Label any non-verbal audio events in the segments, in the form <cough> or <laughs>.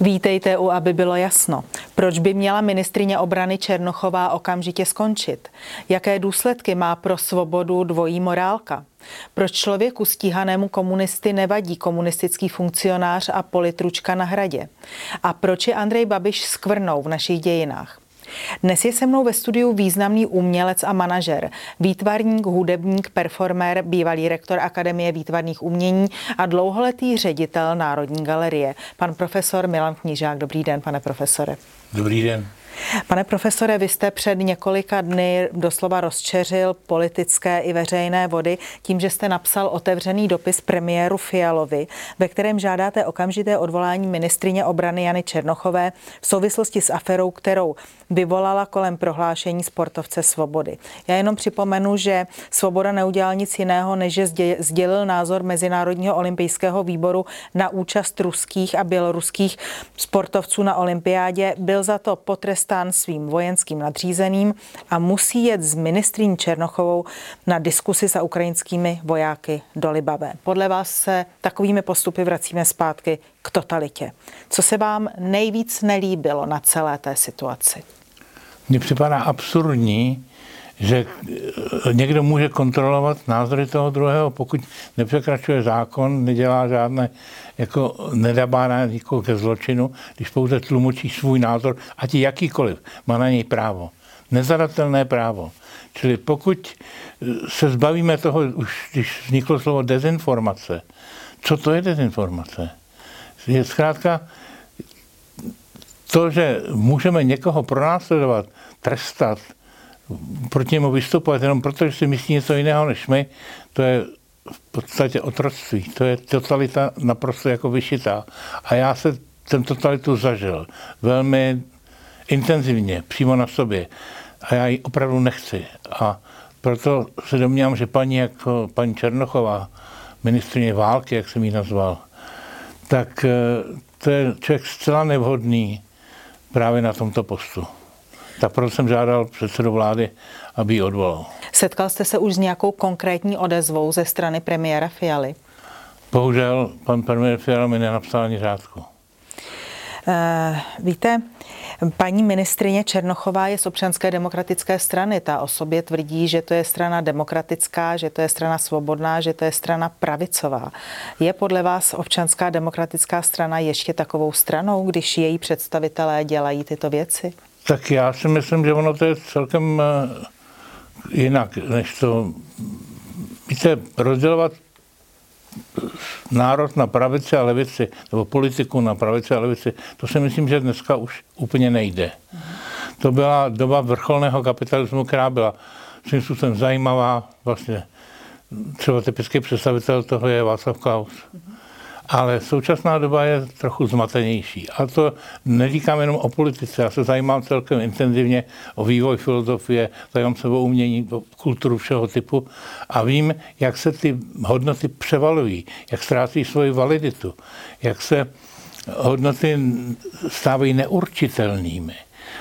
Vítejte u, aby bylo jasno. Proč by měla ministrině obrany Černochová okamžitě skončit? Jaké důsledky má pro svobodu dvojí morálka? Proč člověku stíhanému komunisty nevadí komunistický funkcionář a politručka na hradě? A proč je Andrej Babiš skvrnou v našich dějinách? Dnes je se mnou ve studiu významný umělec a manažer, výtvarník, hudebník, performer, bývalý rektor Akademie výtvarných umění a dlouholetý ředitel Národní galerie, pan profesor Milan Knížák. Dobrý den, pane profesore. Dobrý den. Pane profesore, vy jste před několika dny doslova rozčeřil politické i veřejné vody tím, že jste napsal otevřený dopis premiéru Fialovi, ve kterém žádáte okamžité odvolání ministrině obrany Jany Černochové v souvislosti s aferou, kterou vyvolala kolem prohlášení sportovce svobody. Já jenom připomenu, že Svoboda neudělal nic jiného, než že sdělil názor Mezinárodního olympijského výboru na účast ruských a běloruských sportovců na olympiádě. Byl za to potrest potrestán svým vojenským nadřízeným a musí jet s ministrní Černochovou na diskusi za ukrajinskými vojáky do Libavé. Podle vás se takovými postupy vracíme zpátky k totalitě. Co se vám nejvíc nelíbilo na celé té situaci? Mně připadá absurdní, že eh, někdo může kontrolovat názory toho druhého, pokud nepřekračuje zákon, nedělá žádné, jako nedabá nikoho ke zločinu, když pouze tlumočí svůj názor, ať jakýkoliv, má na něj právo. Nezadatelné právo. Čili pokud eh, se zbavíme toho, už když vzniklo slovo dezinformace, co to je dezinformace? Je zkrátka to, že můžeme někoho pronásledovat, trestat, proti němu vystupovat jenom proto, že si myslí něco jiného než my, to je v podstatě otroctví. To je totalita naprosto jako vyšitá. A já se ten totalitu zažil velmi intenzivně, přímo na sobě. A já ji opravdu nechci. A proto se domnívám, že paní jako paní Černochová, ministrině války, jak jsem ji nazval, tak eh, to je člověk zcela nevhodný právě na tomto postu. Tak proto jsem žádal předsedu vlády, aby ji odvolal. Setkal jste se už s nějakou konkrétní odezvou ze strany premiéra Fialy? Bohužel pan premiér Fiala mi nenapsal ani řádku. Uh, víte, paní ministrině Černochová je z občanské demokratické strany. Ta o sobě tvrdí, že to je strana demokratická, že to je strana svobodná, že to je strana pravicová. Je podle vás občanská demokratická strana ještě takovou stranou, když její představitelé dělají tyto věci? Tak já si myslím, že ono to je celkem eh, jinak, než to, víte, rozdělovat národ na pravici a levici, nebo politiku na pravici a levici, to si myslím, že dneska už úplně nejde. To byla doba vrcholného kapitalismu, která byla svým způsobem zajímavá, vlastně třeba typický představitel toho je Václav Klaus. Ale současná doba je trochu zmatenější. A to neříkám jenom o politice. Já se zajímám celkem intenzivně o vývoj filozofie, zajímám se o umění, o kulturu všeho typu a vím, jak se ty hodnoty převalují, jak ztrácí svoji validitu, jak se hodnoty stávají neurčitelnými.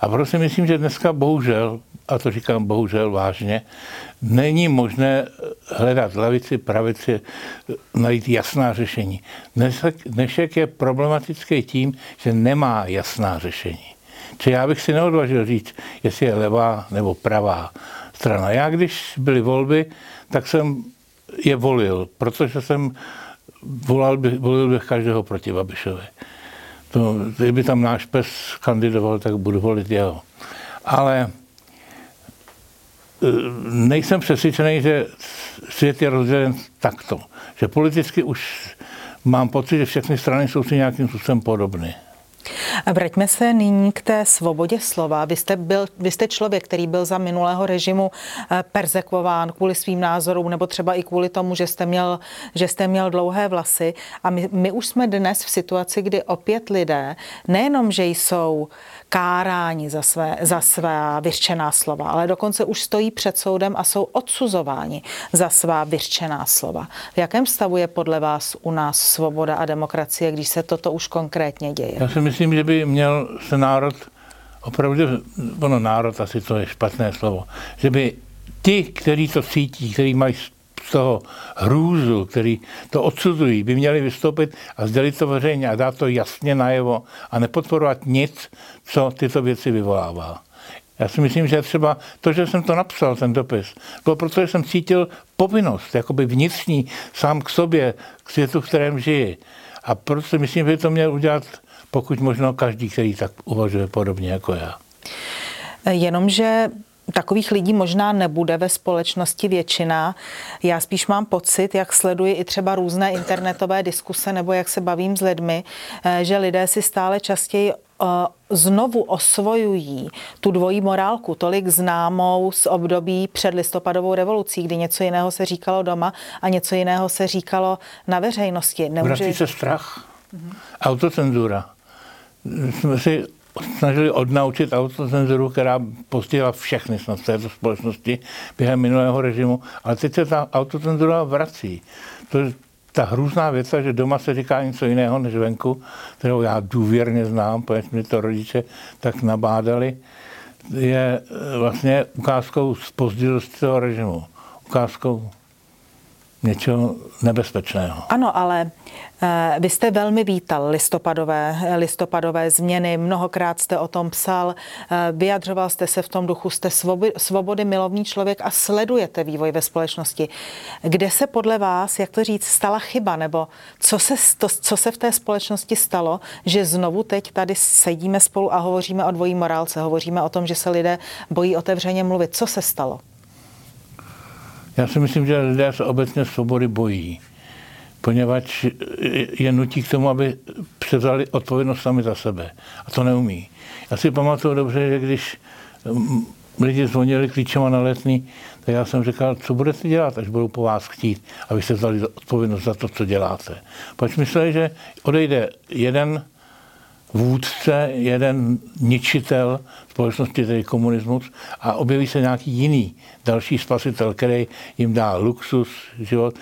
A proto si myslím, že dneska bohužel, a to říkám bohužel vážně, není možné hledat levici, pravici, najít jasná řešení. Dnešek, je problematický tím, že nemá jasná řešení. Či já bych si neodvažil říct, jestli je levá nebo pravá strana. Já, když byly volby, tak jsem je volil, protože jsem volal by, volil bych každého proti Babišovi. To, kdyby tam náš pes kandidoval, tak budu volit jeho. Ale nejsem přesvědčený, že svět je rozdělen takto. Že politicky už mám pocit, že všechny strany jsou si nějakým způsobem podobné. A vraťme se nyní k té svobodě slova. Vy jste, byl, vy jste člověk, který byl za minulého režimu eh, persekvován kvůli svým názorům nebo třeba i kvůli tomu, že jste měl, že jste měl dlouhé vlasy. A my, my už jsme dnes v situaci, kdy opět lidé nejenom, že jsou káráni za, své, za svá vyřčená slova, ale dokonce už stojí před soudem a jsou odsuzováni za svá vyřčená slova. V jakém stavu je podle vás u nás svoboda a demokracie, když se toto už konkrétně děje? Já si myslím, že by měl se národ opravdu, ono národ asi to je špatné slovo, že by ti, kteří to cítí, kteří mají z toho hrůzu, který to odsuzují, by měli vystoupit a sdělit to veřejně a dát to jasně najevo a nepodporovat nic, co tyto věci vyvolává. Já si myslím, že třeba to, že jsem to napsal, ten dopis, bylo proto, že jsem cítil povinnost, jakoby vnitřní, sám k sobě, k světu, v kterém žiji. A proto si myslím, že by to měl udělat pokud možno každý, který tak uvažuje podobně jako já. Jenomže takových lidí možná nebude ve společnosti většina. Já spíš mám pocit, jak sleduji i třeba různé internetové diskuse nebo jak se bavím s lidmi, eh, že lidé si stále častěji eh, znovu osvojují tu dvojí morálku, tolik známou z období před listopadovou revolucí, kdy něco jiného se říkalo doma a něco jiného se říkalo na veřejnosti. Nemůže... Vrací se strach, mm-hmm. autocenzura. Jsme si snažili odnaučit autocenzuru, která postihla všechny snad této společnosti během minulého režimu, ale teď se ta autocenzura vrací. To je ta hrůzná věc, že doma se říká něco jiného než venku, kterou já důvěrně znám, protože mi to rodiče tak nabádali, je vlastně ukázkou spozdilosti toho režimu. Ukázkou něčeho nebezpečného. Ano, ale eh, vy jste velmi vítal listopadové, listopadové změny, mnohokrát jste o tom psal, eh, vyjadřoval jste se v tom duchu, jste svobody, svobody milovný člověk a sledujete vývoj ve společnosti. Kde se podle vás, jak to říct, stala chyba, nebo co se, to, co se v té společnosti stalo, že znovu teď tady sedíme spolu a hovoříme o dvojí morálce, hovoříme o tom, že se lidé bojí otevřeně mluvit. Co se stalo? Já si myslím, že lidé se obecně svobody bojí, poněvadž je nutí k tomu, aby převzali odpovědnost sami za sebe. A to neumí. Já si pamatuju dobře, že když mm, lidi zvonili klíčema na letný, tak já jsem říkal, co budete dělat, až budou po vás chtít, abyste vzali odpovědnost za to, co děláte. Pač mysleli, že odejde jeden vůdce, jeden ničitel společnosti, tedy komunismus, a objeví se nějaký jiný, další spasitel, který jim dá luxus, život.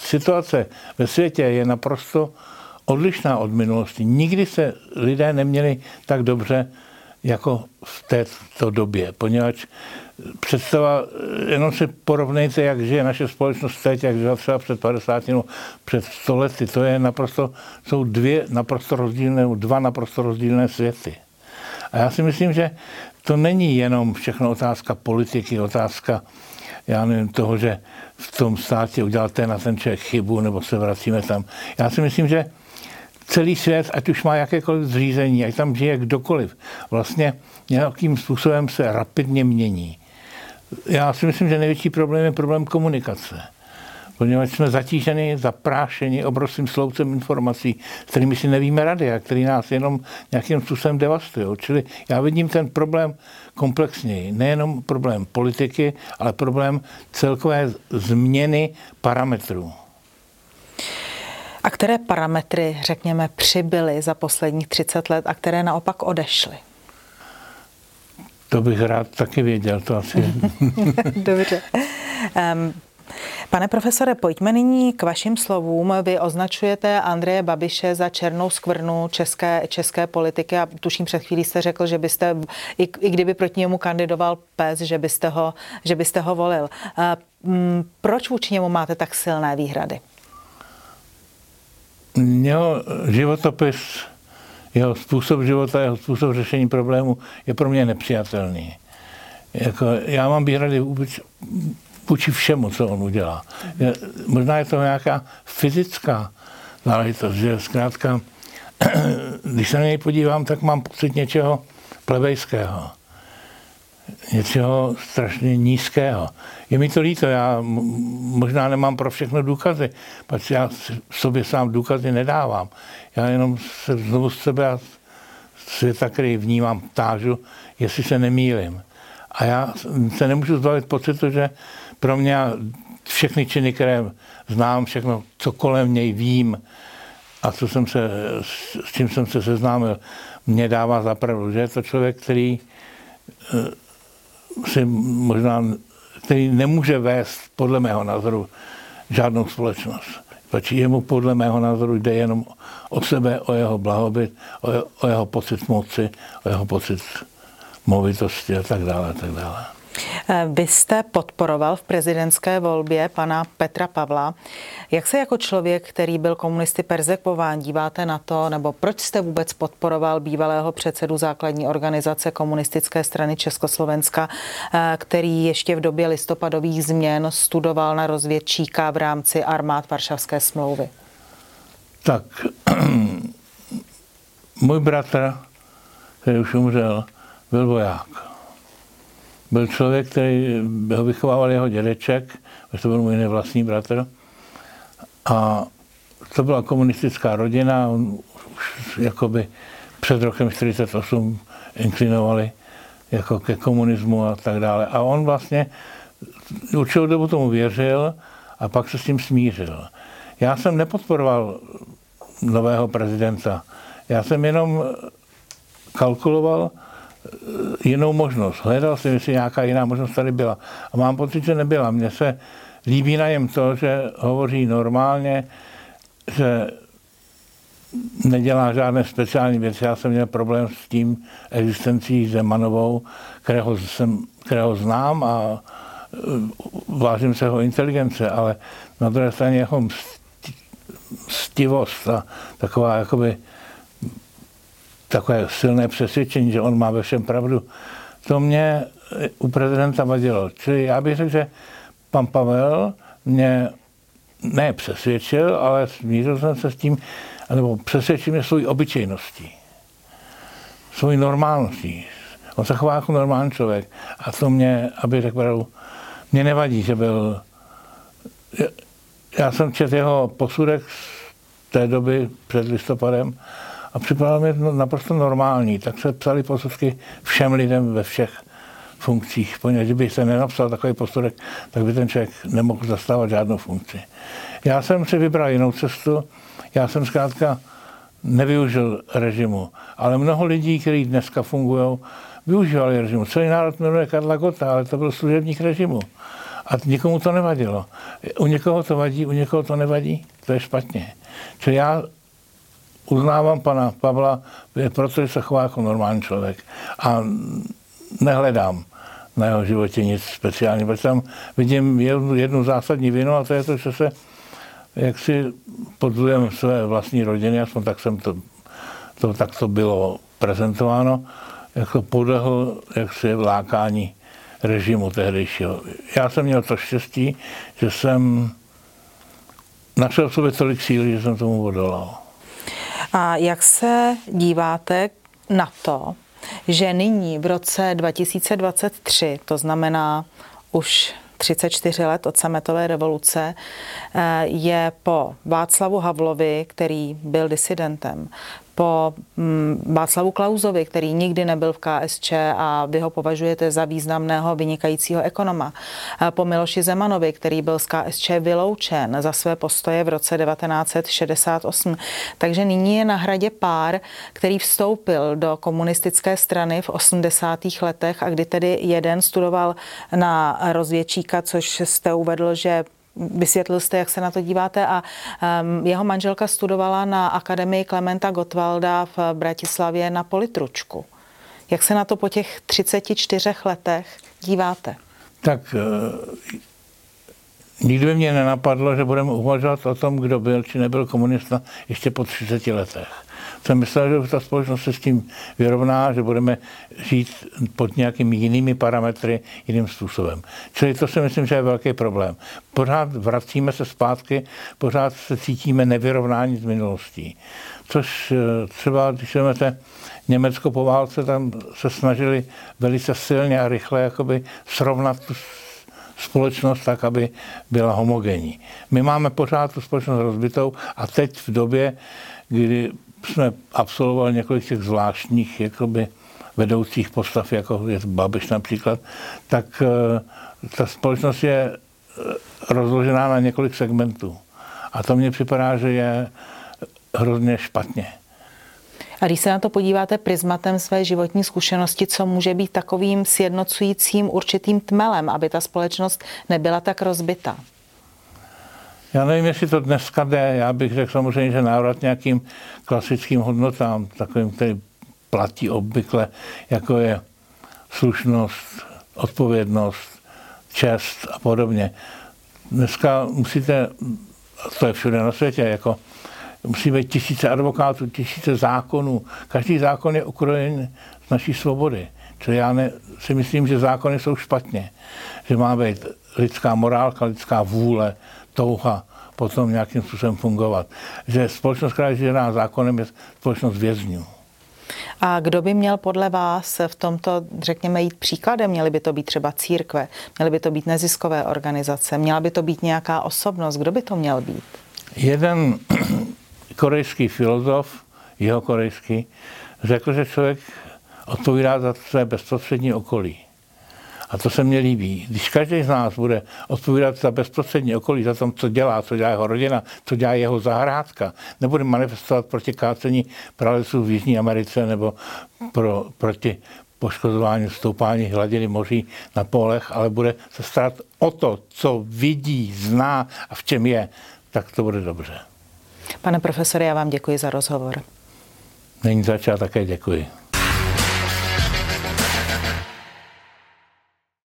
Situace ve světě je naprosto odlišná od minulosti. Nikdy se lidé neměli tak dobře jako v této době, poněvadž představa, jenom si porovnejte, jak žije naše společnost teď, jak žila třeba před 50 nebo před 100 lety. To je naprosto, jsou dvě naprosto rozdílné, dva naprosto rozdílné světy. A já si myslím, že to není jenom všechno otázka politiky, otázka já nevím, toho, že v tom státě udělal ten a ten člověk chybu, nebo se vracíme tam. Já si myslím, že celý svět, ať už má jakékoliv zřízení, ať tam žije kdokoliv, vlastně nějakým způsobem se rapidně mění. Já si myslím, že největší problém je problém komunikace. Poněvadž jsme zatíženi, zaprášeni obrovským sloucem informací, s kterými si nevíme rady a který nás jenom nějakým způsobem devastují. Čili já vidím ten problém komplexněji. Nejenom problém politiky, ale problém celkové změny parametrů. A které parametry, řekněme, přibyly za posledních 30 let a které naopak odešly? To bych rád taky věděl, to asi. <laughs> Dobře. Um, Pane profesore, pojďme nyní k vašim slovům. Vy označujete Andreje Babiše za černou skvrnu české, české politiky a tuším před chvílí jste řekl, že byste, i, i kdyby proti němu kandidoval PES, že byste ho, že byste ho volil. Proč vůči němu máte tak silné výhrady? Jeho životopis jeho způsob života, jeho způsob řešení problému je pro mě nepřijatelný. Jako, já mám výhrady vůči všemu, co on udělá. Je, možná je to nějaká fyzická záležitost, že zkrátka, <clears throat> když se na něj podívám, tak mám pocit něčeho plebejského něčeho strašně nízkého. Je mi to líto, já možná nemám pro všechno důkazy, protože já sobě sám důkazy nedávám. Já jenom se znovu z sebe a světa, který vnímám, tážu, jestli se nemýlim. A já se nemůžu zbavit pocitu, že pro mě všechny činy, které znám, všechno, co kolem něj vím a co jsem se, s čím jsem se seznámil, mě dává zapravdu, že je to člověk, který eh, si možná, který nemůže vést, podle mého názoru, žádnou společnost. Protože jemu podle mého názoru jde jenom o sebe, o jeho blahobyt, o, jeho, o jeho pocit moci, o jeho pocit movitosti a tak dále, a tak dále. Vy jste podporoval v prezidentské volbě pana Petra Pavla. Jak se jako člověk, který byl komunisty perzekován, díváte na to, nebo proč jste vůbec podporoval bývalého předsedu základní organizace komunistické strany Československa, eh, který ještě v době listopadových změn studoval na rozvědčíka v rámci armád Varšavské smlouvy? Tak, <clears throat> můj bratr, který už umřel, byl voják byl člověk, který ho vychovával jeho dědeček, to byl můj nevlastní bratr. A to byla komunistická rodina, on už jakoby před rokem 48 inklinovali jako ke komunismu a tak dále. A on vlastně určitou dobu tomu věřil a pak se s tím smířil. Já jsem nepodporoval nového prezidenta. Já jsem jenom kalkuloval, jinou možnost. Hledal jsem, jestli nějaká jiná možnost tady byla. A mám pocit, že nebyla. Mně se líbí na něm to, že hovoří normálně, že nedělá žádné speciální věci. Já jsem měl problém s tím existencí Zemanovou, kterého, jsem, kterého znám a e, vážím se jeho inteligence, ale na druhé straně jeho stivost a taková jakoby takové silné přesvědčení, že on má ve všem pravdu. To mě u prezidenta vadilo. Čili já bych řekl, že pan Pavel mě ne přesvědčil, ale smířil jsem se s tím, nebo přesvědčil mě svou obyčejností, svou normálností. On se chová jako normální člověk. A to mě, aby řekl pravdu, mě nevadí, že byl... Já jsem četl jeho posudek z té doby před listopadem a připadalo mi to naprosto normální. Tak se psali posudky všem lidem ve všech funkcích. Poněvadž kdyby se nenapsal takový posudek, tak by ten člověk nemohl zastávat žádnou funkci. Já jsem si vybral jinou cestu. Já jsem zkrátka nevyužil režimu. Ale mnoho lidí, kteří dneska fungují, využívali režimu. Celý národ jmenuje Karla Gota, ale to byl služebník režimu. A nikomu to nevadilo. U někoho to vadí, u někoho to nevadí. To je špatně. Čili já uznávám pana Pavla, protože se chová jako normální člověk. A nehledám na jeho životě nic speciálního, protože tam vidím jednu, jednu zásadní vinu a to je to, že se jak si podzujem své vlastní rodiny, aspoň tak jsem to, to tak to bylo prezentováno, jak to podehl jak si lákání režimu tehdejšího. Já jsem měl to štěstí, že jsem našel v sobě tolik síly, že jsem tomu odolal. A jak se díváte na to, že nyní v roce 2023, to znamená už 34 let od sametové revoluce, eh, je po Václavu Havlovi, který byl disidentem, po mm, Václavu Klauzovi, který nikdy nebyl v KSČ a vy ho považujete za významného vynikajícího ekonoma. Po Miloši Zemanovi, který byl z KSČ vyloučen za své postoje v roce 1968. Takže nyní je na hradě pár, který vstoupil do komunistické strany v 80. letech a kdy tedy jeden studoval na rozvědčíka, což jste uvedl, že Vysvětlil jste, jak se na to díváte a jeho manželka studovala na Akademii Klementa Gottwalda v Bratislavě na politručku. Jak se na to po těch 34 letech díváte? Tak uh, nikdy by mě nenapadlo, že budeme uvažovat o tom, kdo byl či nebyl komunista ještě po 30 letech jsem myslel, že ta společnost se s tím vyrovná, že budeme žít pod nějakými jinými parametry, jiným způsobem. Čili to si myslím, že je velký problém. Pořád vracíme se zpátky, pořád se cítíme nevyrovnání z minulostí. Což eh, třeba, když vezmete Německo po válce, tam se snažili velice silně a rychle jakoby srovnat tu společnost tak, aby byla homogenní. My máme pořád tu společnost rozbitou a teď v době, kdy jsme absolvovali několik těch zvláštních jakoby, vedoucích postav, jako je Babiš například, tak eh, ta společnost je eh, rozložená na několik segmentů. A to mně připadá, že je hrozně špatně. A když se na to podíváte prismatem své životní zkušenosti, co může být takovým sjednocujícím určitým tmelem, aby ta společnost nebyla tak rozbita? Já nevím, jestli to dneska jde. Já bych řekl samozřejmě, že návrat nějakým klasickým hodnotám, takovým, který platí obvykle, jako je slušnost, odpovědnost, čest a podobně. Dneska musíte, to je všude na světě, jako musí být tisíce advokátů, tisíce zákonů. Každý zákon je ukrojen z naší svobody. Čili já ne, si myslím, že zákony jsou špatně. Že má být lidská morálka, lidská vůle, touha potom nějakým způsobem fungovat. Že společnost, která je zákonem, je společnost vězňů. A kdo by měl podle vás v tomto, řekněme, jít příkladem? Měly by to být třeba církve, měly by to být neziskové organizace, měla by to být nějaká osobnost. Kdo by to měl být? Jeden <clears throat> korejský filozof, jeho korejský, řekl, že člověk odpovídá za své bezprostřední okolí. A to se mně líbí. Když každý z nás bude odpovídat za bezprostřední okolí, za tom, co dělá, co dělá jeho rodina, co dělá jeho zahrádka, nebude manifestovat proti kácení pralesů v Jižní Americe nebo pro, proti poškozování, stoupání hladiny moří na polech, ale bude se starat o to, co vidí, zná a v čem je, tak to bude dobře. Pane profesore, já vám děkuji za rozhovor. Není začát, také děkuji.